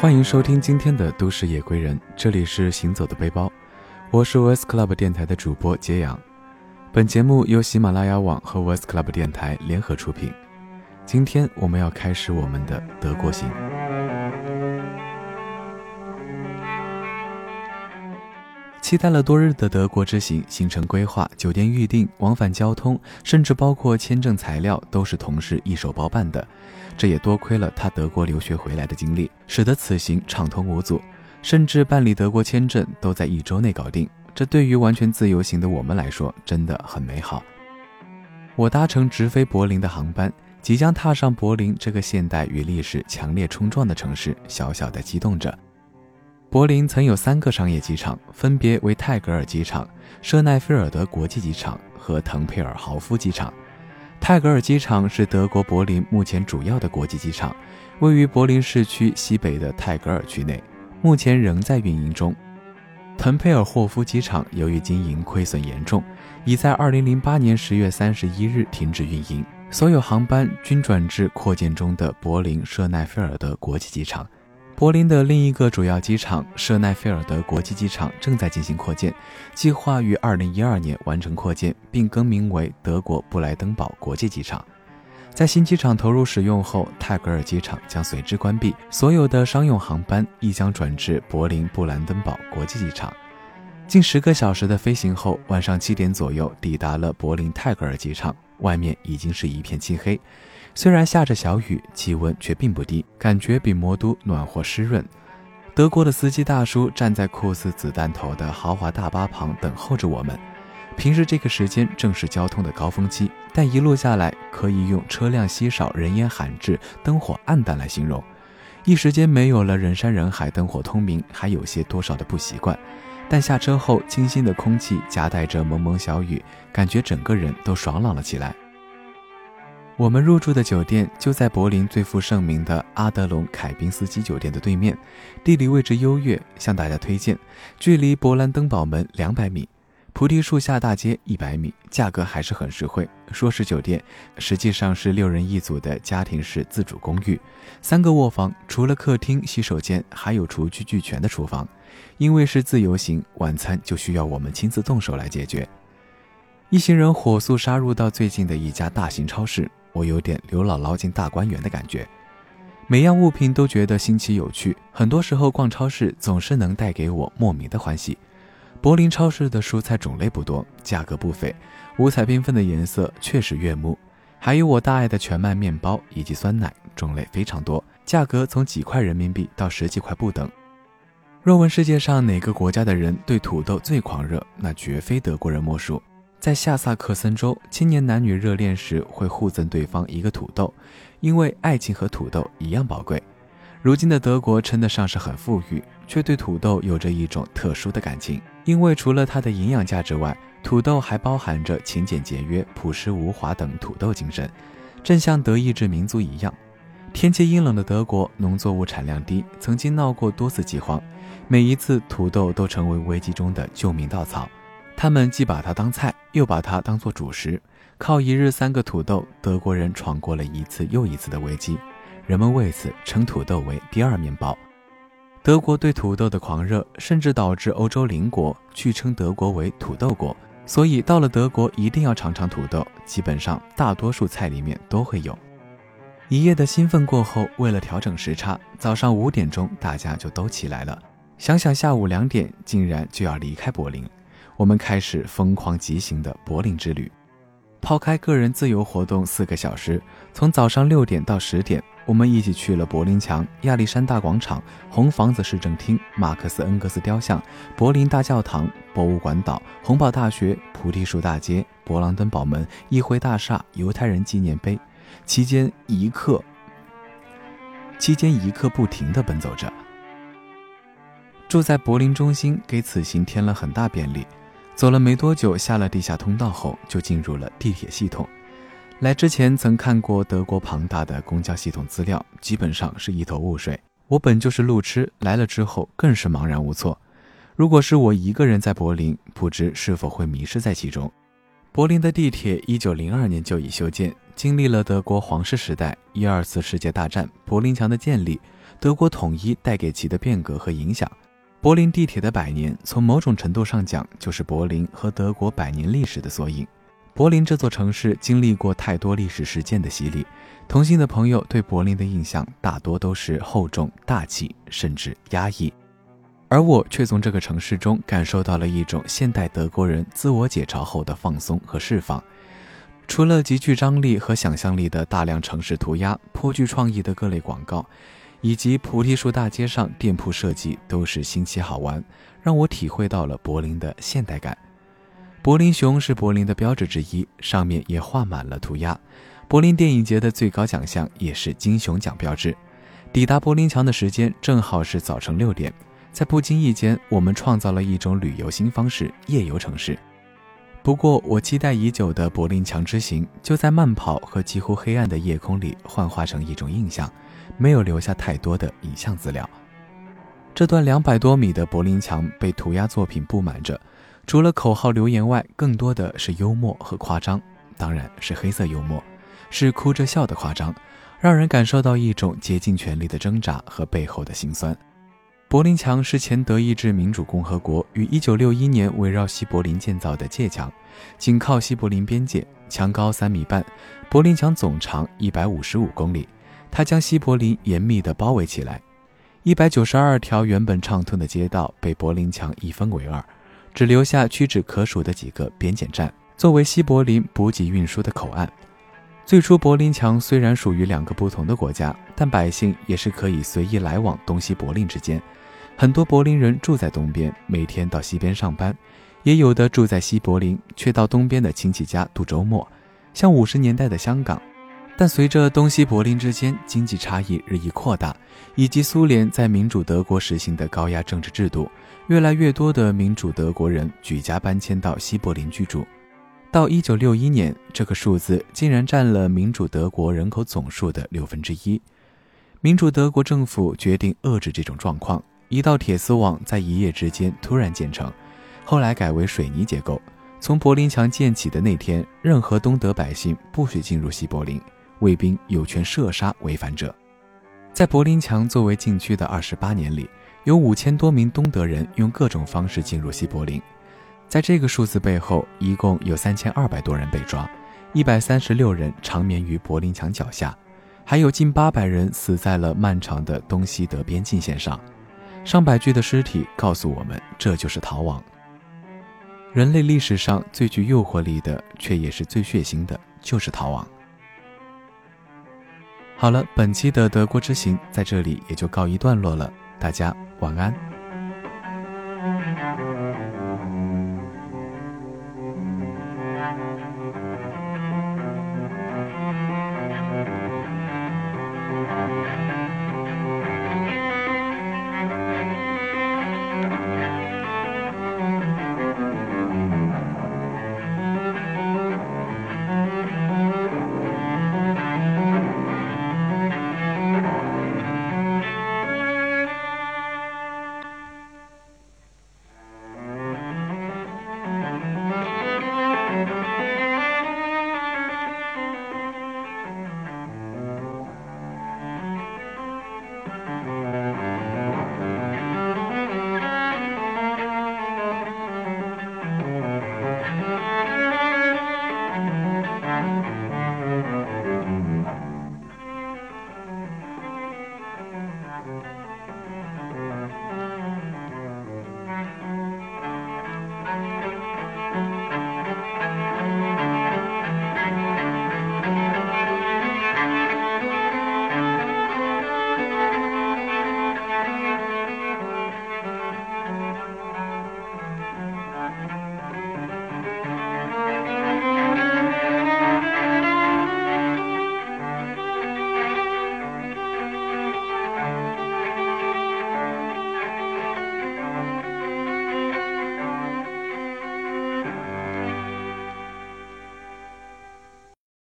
欢迎收听今天的都市夜归人，这里是行走的背包，我是 West Club 电台的主播杰阳。本节目由喜马拉雅网和 West Club 电台联合出品。今天我们要开始我们的德国行。期待了多日的德国之行，行程规划、酒店预订、往返交通，甚至包括签证材料，都是同事一手包办的。这也多亏了他德国留学回来的经历，使得此行畅通无阻，甚至办理德国签证都在一周内搞定。这对于完全自由行的我们来说，真的很美好。我搭乘直飞柏林的航班，即将踏上柏林这个现代与历史强烈冲撞的城市，小小的激动着。柏林曾有三个商业机场，分别为泰格尔机场、舍奈菲尔德国际机场和滕佩尔豪夫机场。泰格尔机场是德国柏林目前主要的国际机场，位于柏林市区西北的泰格尔区内，目前仍在运营中。滕佩尔霍夫机场由于经营亏损严重，已在2008年10月31日停止运营，所有航班均转至扩建中的柏林舍奈菲尔德国际机场。柏林的另一个主要机场舍奈菲尔德国际机场正在进行扩建，计划于二零一二年完成扩建，并更名为德国布莱登堡国际机场。在新机场投入使用后，泰格尔机场将随之关闭，所有的商用航班亦将转至柏林布兰登堡国际机场。近十个小时的飞行后，晚上七点左右抵达了柏林泰格尔机场，外面已经是一片漆黑。虽然下着小雨，气温却并不低，感觉比魔都暖和湿润。德国的司机大叔站在酷似子弹头的豪华大巴旁等候着我们。平时这个时间正是交通的高峰期，但一路下来可以用车辆稀少、人烟罕至、灯火暗淡来形容。一时间没有了人山人海、灯火通明，还有些多少的不习惯。但下车后，清新的空气夹带着蒙蒙小雨，感觉整个人都爽朗了起来。我们入住的酒店就在柏林最负盛名的阿德隆凯宾斯基酒店的对面，地理位置优越，向大家推荐。距离勃兰登堡门两百米，菩提树下大街一百米，价格还是很实惠。说是酒店，实际上是六人一组的家庭式自主公寓，三个卧房，除了客厅、洗手间，还有厨具俱全的厨房。因为是自由行，晚餐就需要我们亲自动手来解决。一行人火速杀入到最近的一家大型超市。我有点刘姥姥进大观园的感觉，每样物品都觉得新奇有趣。很多时候逛超市总是能带给我莫名的欢喜。柏林超市的蔬菜种类不多，价格不菲，五彩缤纷的颜色确实悦目。还有我大爱的全麦面包以及酸奶，种类非常多，价格从几块人民币到十几块不等。若问世界上哪个国家的人对土豆最狂热，那绝非德国人莫属。在下萨克森州，青年男女热恋时会互赠对方一个土豆，因为爱情和土豆一样宝贵。如今的德国称得上是很富裕，却对土豆有着一种特殊的感情，因为除了它的营养价值外，土豆还包含着勤俭节约、朴实无华等土豆精神，正像德意志民族一样。天气阴冷的德国，农作物产量低，曾经闹过多次饥荒，每一次土豆都成为危机中的救命稻草。他们既把它当菜，又把它当做主食，靠一日三个土豆，德国人闯过了一次又一次的危机。人们为此称土豆为“第二面包”。德国对土豆的狂热，甚至导致欧洲邻国去称德国为“土豆国”。所以到了德国，一定要尝尝土豆，基本上大多数菜里面都会有。一夜的兴奋过后，为了调整时差，早上五点钟大家就都起来了。想想下午两点，竟然就要离开柏林。我们开始疯狂疾行的柏林之旅，抛开个人自由活动四个小时，从早上六点到十点，我们一起去了柏林墙、亚历山大广场、红房子市政厅、马克思恩格斯雕像、柏林大教堂、博物馆岛、洪堡大学、菩提树大街、勃朗登堡门、议会大厦、犹太人纪念碑，期间一刻，期间一刻不停地奔走着。住在柏林中心，给此行添了很大便利。走了没多久，下了地下通道后，就进入了地铁系统。来之前曾看过德国庞大的公交系统资料，基本上是一头雾水。我本就是路痴，来了之后更是茫然无措。如果是我一个人在柏林，不知是否会迷失在其中。柏林的地铁一九零二年就已修建，经历了德国皇室时代、一二次世界大战、柏林墙的建立。德国统一带给其的变革和影响。柏林地铁的百年，从某种程度上讲，就是柏林和德国百年历史的缩影。柏林这座城市经历过太多历史事件的洗礼，同行的朋友对柏林的印象大多都是厚重、大气，甚至压抑。而我却从这个城市中感受到了一种现代德国人自我解嘲后的放松和释放。除了极具张力和想象力的大量城市涂鸦、颇具创意的各类广告，以及菩提树大街上店铺设计都是新奇好玩，让我体会到了柏林的现代感。柏林熊是柏林的标志之一，上面也画满了涂鸦。柏林电影节的最高奖项也是金熊奖标志。抵达柏林墙的时间正好是早晨六点。在不经意间，我们创造了一种旅游新方式——夜游城市。不过，我期待已久的柏林墙之行，就在慢跑和几乎黑暗的夜空里幻化成一种印象，没有留下太多的影像资料。这段两百多米的柏林墙被涂鸦作品布满着，除了口号留言外，更多的是幽默和夸张，当然是黑色幽默，是哭着笑的夸张，让人感受到一种竭尽全力的挣扎和背后的辛酸。柏林墙是前德意志民主共和国于1961年围绕西柏林建造的界墙，紧靠西柏林边界，墙高三米半。柏林墙总长155公里，它将西柏林严密地包围起来。192条原本畅通的街道被柏林墙一分为二，只留下屈指可数的几个边检站，作为西柏林补给运输的口岸。最初，柏林墙虽然属于两个不同的国家，但百姓也是可以随意来往东西柏林之间。很多柏林人住在东边，每天到西边上班；也有的住在西柏林，却到东边的亲戚家度周末，像五十年代的香港。但随着东西柏林之间经济差异日益扩大，以及苏联在民主德国实行的高压政治制度，越来越多的民主德国人举家搬迁到西柏林居住。到一九六一年，这个数字竟然占了民主德国人口总数的六分之一。民主德国政府决定遏制这种状况。一道铁丝网在一夜之间突然建成，后来改为水泥结构。从柏林墙建起的那天，任何东德百姓不许进入西柏林，卫兵有权射杀违反者。在柏林墙作为禁区的二十八年里，有五千多名东德人用各种方式进入西柏林。在这个数字背后，一共有三千二百多人被抓，一百三十六人长眠于柏林墙脚下，还有近八百人死在了漫长的东西德边境线上。上百具的尸体告诉我们，这就是逃亡。人类历史上最具诱惑力的，却也是最血腥的，就是逃亡。好了，本期的德国之行在这里也就告一段落了，大家晚安。